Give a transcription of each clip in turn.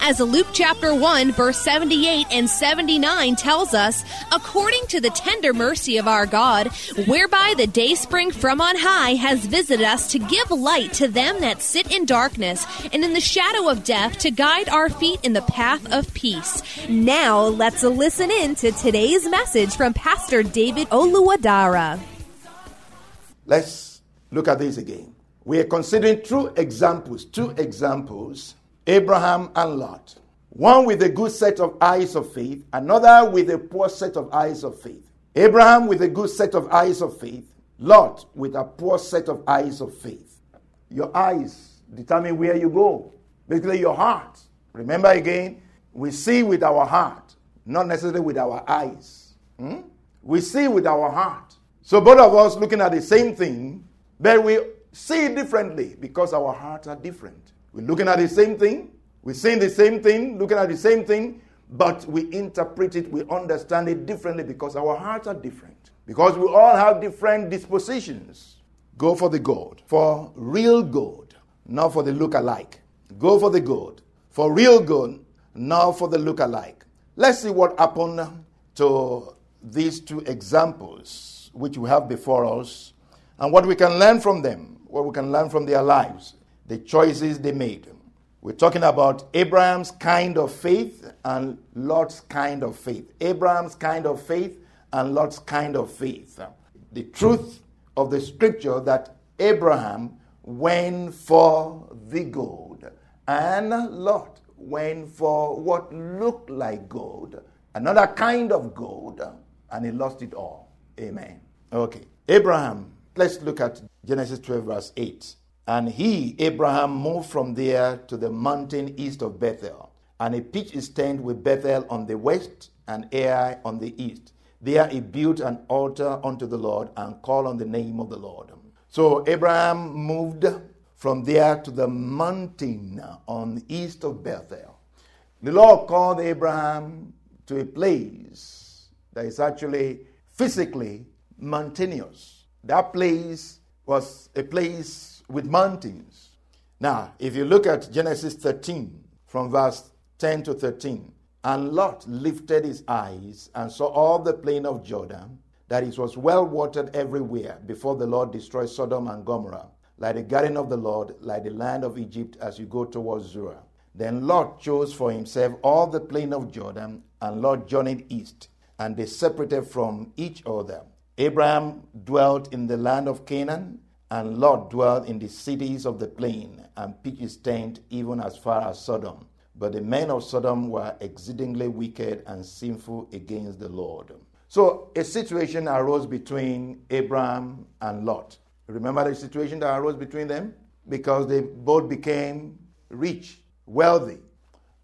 As Luke chapter 1, verse 78 and 79 tells us, according to the tender mercy of our God, whereby the day spring from on high has visited us to give light to them that sit in darkness and in the shadow of death to guide our feet in the path of peace. Now let's listen in to today's message from Pastor David Oluwadara. Let's look at this again. We are considering two examples, two examples Abraham and Lot. One with a good set of eyes of faith, another with a poor set of eyes of faith. Abraham with a good set of eyes of faith, Lot with a poor set of eyes of faith. Your eyes determine where you go, basically, your heart. Remember again, we see with our heart, not necessarily with our eyes. Hmm? We see with our heart. So, both of us looking at the same thing, but we see differently because our hearts are different. We're looking at the same thing, we're seeing the same thing, looking at the same thing, but we interpret it, we understand it differently because our hearts are different. Because we all have different dispositions. Go for the gold, for real gold, not for the look alike. Go for the gold, for real gold, not for the look alike. Let's see what happened to these two examples which we have before us and what we can learn from them, what we can learn from their lives the choices they made. We're talking about Abraham's kind of faith and Lot's kind of faith. Abraham's kind of faith and Lot's kind of faith. The truth of the scripture that Abraham went for the gold and Lot went for what looked like gold, another kind of gold, and he lost it all. Amen. Okay. Abraham, let's look at Genesis 12, verse 8. And he, Abraham, moved from there to the mountain east of Bethel. And he pitched his tent with Bethel on the west and Ai on the east. There he built an altar unto the Lord and called on the name of the Lord. So Abraham moved from there to the mountain on the east of Bethel. The Lord called Abraham to a place that is actually physically mountainous. That place was a place with mountains. Now, if you look at Genesis 13, from verse 10 to 13, and Lot lifted his eyes and saw all the plain of Jordan, that it was well watered everywhere before the Lord destroyed Sodom and Gomorrah, like the garden of the Lord, like the land of Egypt as you go towards Zoar. Then Lot chose for himself all the plain of Jordan, and Lot journeyed east, and they separated from each other. Abraham dwelt in the land of Canaan, and Lot dwelt in the cities of the plain, and pitched his tent even as far as Sodom. But the men of Sodom were exceedingly wicked and sinful against the Lord. So a situation arose between Abraham and Lot. Remember the situation that arose between them? Because they both became rich, wealthy,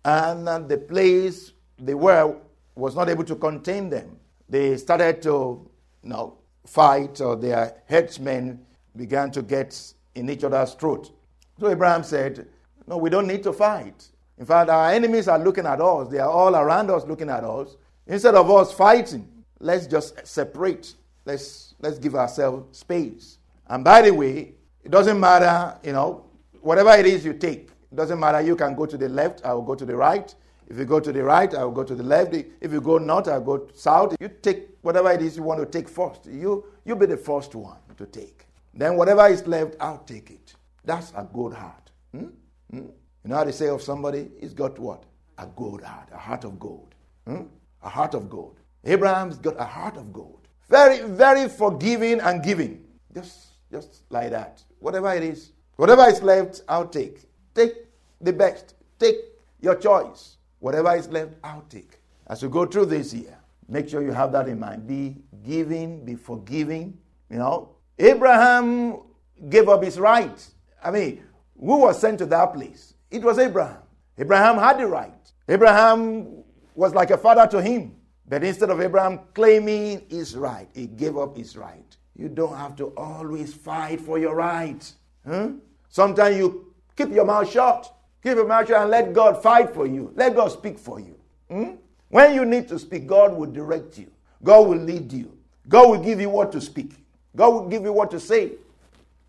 and the place they were was not able to contain them. They started to you know, fight, or their headsmen began to get in each other's throat. So Abraham said, No, we don't need to fight. In fact, our enemies are looking at us. They are all around us looking at us. Instead of us fighting, let's just separate. Let's, let's give ourselves space. And by the way, it doesn't matter, you know, whatever it is you take, it doesn't matter. You can go to the left, I will go to the right. If you go to the right, I will go to the left. If you go north, I'll go south. You take whatever it is you want to take first. You, you be the first one to take. Then whatever is left, I'll take it. That's a good heart. Hmm? Hmm? You know how they say of somebody, he's got what? A good heart, a heart of gold. Hmm? A heart of gold. Abraham's got a heart of gold. Very, very forgiving and giving. Just, just like that. Whatever it is, whatever is left, I'll take. Take the best. Take your choice. Whatever is left, I'll take. As you go through this year, make sure you have that in mind. Be giving, be forgiving. You know, Abraham gave up his right. I mean, who was sent to that place? It was Abraham. Abraham had the right. Abraham was like a father to him. But instead of Abraham claiming his right, he gave up his right. You don't have to always fight for your right. Huh? Sometimes you keep your mouth shut. Keep your mouth shut and let God fight for you. Let God speak for you. Hmm? When you need to speak, God will direct you. God will lead you. God will give you what to speak. God will give you what to say.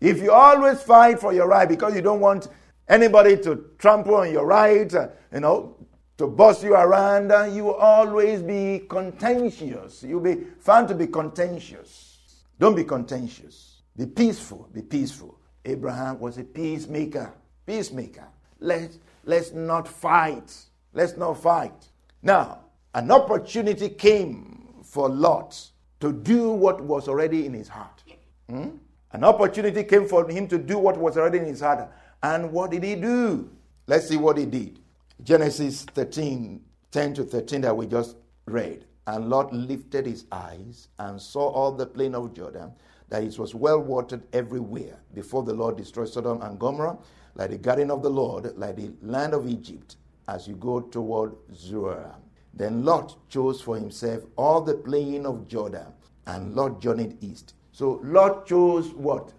If you always fight for your right because you don't want anybody to trample on your right, uh, you know, to boss you around, uh, you will always be contentious. You'll be found to be contentious. Don't be contentious. Be peaceful. Be peaceful. Abraham was a peacemaker. Peacemaker. Let's, let's not fight. Let's not fight. Now, an opportunity came for Lot to do what was already in his heart. Hmm? An opportunity came for him to do what was already in his heart. And what did he do? Let's see what he did. Genesis 13, 10 to 13 that we just read. And Lot lifted his eyes and saw all the plain of Jordan, that it was well watered everywhere, before the Lord destroyed Sodom and Gomorrah, like the garden of the Lord, like the land of Egypt, as you go toward Zoar. Then Lot chose for himself all the plain of Jordan, and Lot journeyed east. So Lot chose what?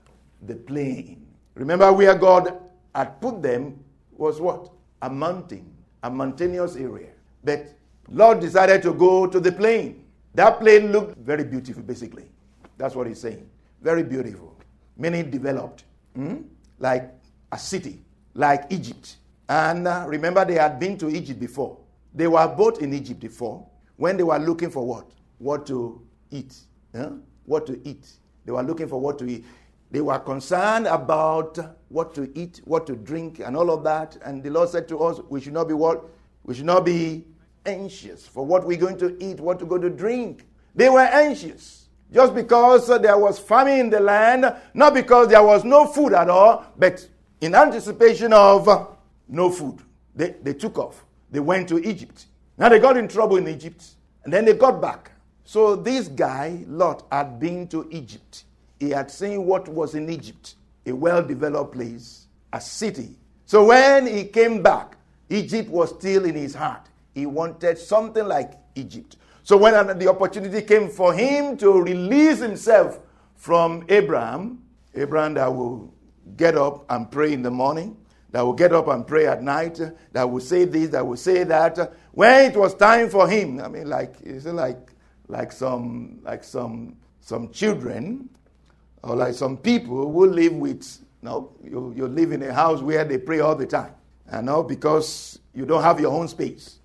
The plain. Remember where God had put them was what? A mountain, a mountainous area. But Lot decided to go to the plain. That plain looked very beautiful, basically. That's what he's saying. Very beautiful. Many developed. Hmm? Like a city, like Egypt. And uh, remember, they had been to Egypt before. They were both in Egypt before when they were looking for what? What to eat. Huh? What to eat. They were looking for what to eat. They were concerned about what to eat, what to drink, and all of that. And the Lord said to us, we should not be what? We should not be anxious for what we're going to eat, what we're going to drink. They were anxious just because there was famine in the land, not because there was no food at all, but in anticipation of no food. They, they took off. They went to Egypt. Now they got in trouble in Egypt, and then they got back. So this guy, Lot, had been to Egypt. He had seen what was in Egypt a well developed place, a city. So when he came back, Egypt was still in his heart. He wanted something like Egypt. So when the opportunity came for him to release himself from Abraham, Abraham that will get up and pray in the morning, that will get up and pray at night, that will say this, that will say that. When it was time for him, I mean, like it's like like some like some some children or like some people who live with you know, you, you live in a house where they pray all the time. you know because you don't have your own space.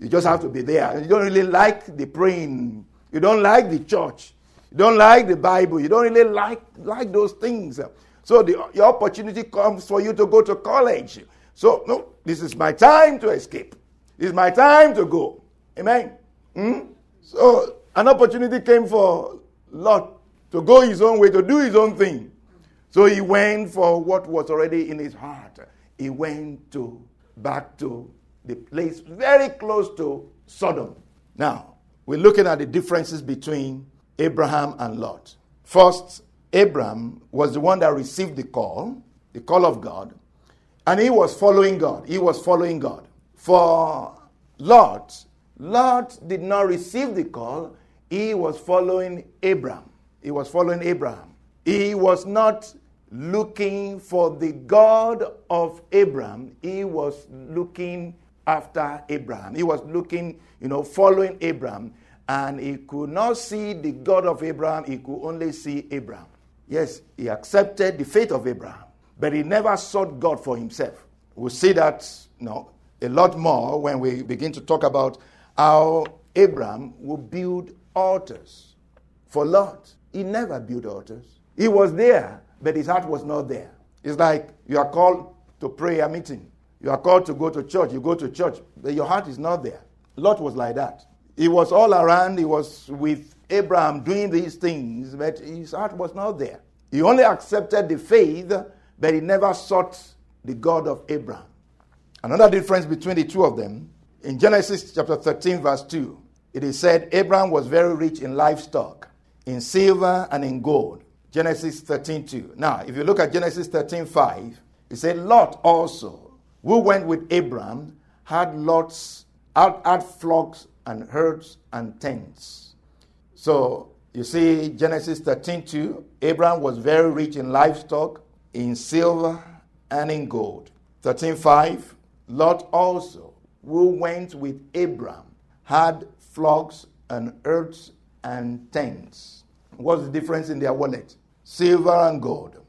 You just have to be there. You don't really like the praying. You don't like the church. You don't like the Bible. You don't really like, like those things. So the, opportunity comes for you to go to college. So, no, this is my time to escape. This is my time to go. Amen. Hmm? So, an opportunity came for Lot to go his own way, to do his own thing. So he went for what was already in his heart. He went to back to the place very close to Sodom. Now, we're looking at the differences between Abraham and Lot. First, Abraham was the one that received the call, the call of God, and he was following God. He was following God. For Lot, Lot did not receive the call, he was following Abraham. He was following Abraham. He was not looking for the God of Abraham, he was looking after Abraham. He was looking, you know, following Abraham, and he could not see the God of Abraham, he could only see Abraham. Yes, he accepted the faith of Abraham, but he never sought God for himself. We'll see that you know, a lot more when we begin to talk about how Abraham will build altars for Lot. He never built altars. He was there, but his heart was not there. It's like you are called to prayer meeting. You are called to go to church. You go to church, but your heart is not there. Lot was like that. He was all around. He was with Abraham doing these things, but his heart was not there. He only accepted the faith, but he never sought the God of Abraham. Another difference between the two of them, in Genesis chapter 13, verse 2, it is said Abraham was very rich in livestock, in silver and in gold. Genesis 13, 2. Now, if you look at Genesis 13, 5, it said Lot also, who went with Abraham, had lots, had, had flocks and herds and tents. So you see, Genesis 13 2, Abraham was very rich in livestock, in silver, and in gold. 13 5, Lot also, who went with Abraham, had flocks and herds and tents. What's the difference in their wallet? Silver and gold.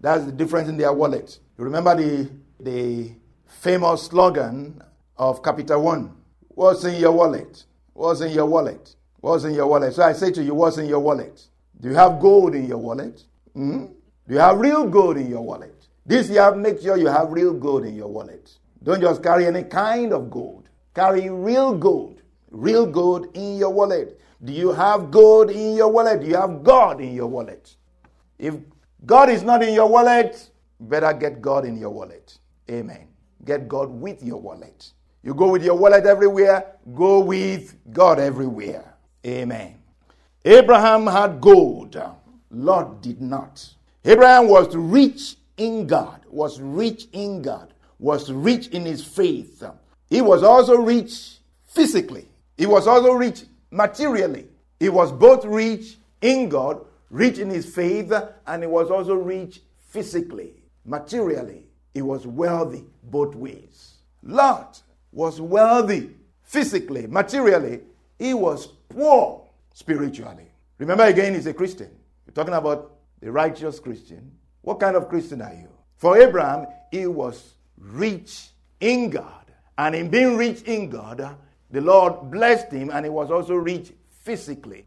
That's the difference in their wallet. You remember the, the famous slogan of Capital One What's in your wallet? What's in your wallet? What's in your wallet? So I say to you, what's in your wallet? Do you have gold in your wallet? hmm Do you have real gold in your wallet? This year, make sure you have real gold in your wallet. Don't just carry any kind of gold. Carry real gold. Real gold in your wallet. Do you have gold in your wallet? Do you have God in your wallet? If God is not in your wallet, better get God in your wallet. Amen. Get God with your wallet. You go with your wallet everywhere, go with God everywhere. Amen. Abraham had gold, Lot did not. Abraham was rich in God, was rich in God, was rich in his faith. He was also rich physically, he was also rich materially. He was both rich in God, rich in his faith, and he was also rich physically, materially. He was wealthy both ways. Lot was wealthy physically, materially. He was poor spiritually. Remember again, he's a Christian. We're talking about the righteous Christian. What kind of Christian are you? For Abraham, he was rich in God. And in being rich in God, the Lord blessed him, and he was also rich physically.